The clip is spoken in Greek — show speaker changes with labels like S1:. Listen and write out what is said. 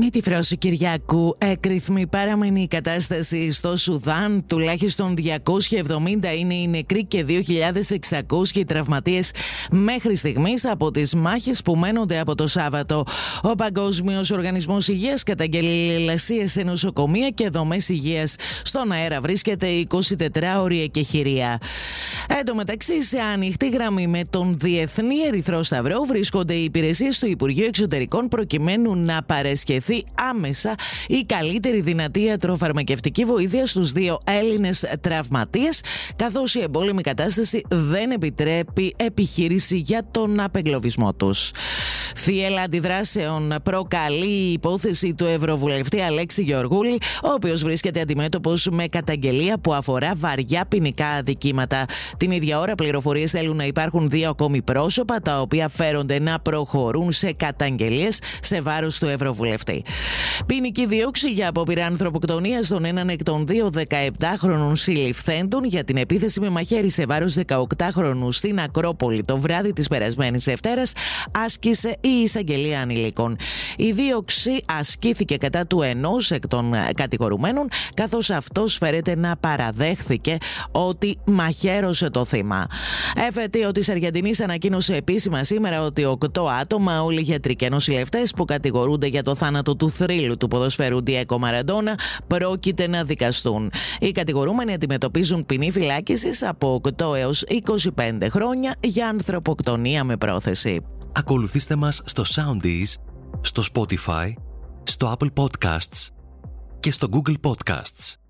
S1: Με τη φρόση Κυριακού έκρηθμη παραμένει η κατάσταση στο Σουδάν. Τουλάχιστον 270 είναι οι νεκροί και 2.600 οι τραυματίες μέχρι στιγμής από τις μάχες που μένονται από το Σάββατο. Ο Παγκόσμιος Οργανισμός Υγείας καταγγέλει λασίες σε νοσοκομεία και δομές υγείας. Στον αέρα βρίσκεται 24 ώρια εκεχηρία. Εν τω μεταξύ, σε ανοιχτή γραμμή με τον Διεθνή Ερυθρό Σταυρό βρίσκονται οι υπηρεσίες του Υπουργείου Εξωτερικών προκειμένου να παρεσχεθεί άμεσα η καλύτερη δυνατή ιατροφαρμακευτική βοήθεια στους δύο Έλληνες τραυματίες, καθώς η εμπόλεμη κατάσταση δεν επιτρέπει επιχείρηση για τον απεγκλωβισμό τους. Θύελα αντιδράσεων προκαλεί η υπόθεση του Ευρωβουλευτή Αλέξη Γεωργούλη, ο οποίος βρίσκεται αντιμέτωπος με καταγγελία που αφορά βαριά ποινικά αδικήματα. Την ίδια ώρα, πληροφορίες θέλουν να υπάρχουν δύο ακόμη πρόσωπα τα οποία φέρονται να προχωρούν σε καταγγελίες σε βάρος του Ευρωβουλευτή. Ποινική δίωξη για απόπειρα ανθρωποκτονίας στον έναν εκ των δύο 17χρονων συλληφθέντων για την επίθεση με μαχαίρι σε βάρος 18χρονου στην Ακρόπολη το βράδυ της περασμένης Δευτέρας άσκησε η εισαγγελία ανηλίκων. Η δίωξη ασκήθηκε κατά του ενός εκ των κατηγορουμένων, καθώς αυτός φέρεται να παραδέχθηκε ότι μαχαίρωσε το θύμα. Εφετείο τη Αργεντινής ανακοίνωσε επίσημα σήμερα ότι οκτώ άτομα, όλοι γιατροί και νοσηλευτέ που κατηγορούνται για το θάνατο του θρύλου του ποδοσφαίρου Ντιέκο Μαραντόνα, πρόκειται να δικαστούν. Οι κατηγορούμενοι αντιμετωπίζουν ποινή φυλάκισης από 8 έως 25 χρόνια για ανθρωποκτονία με πρόθεση.
S2: Ακολουθήστε μας στο Soundees, στο Spotify, στο Apple Podcasts και στο Google Podcasts.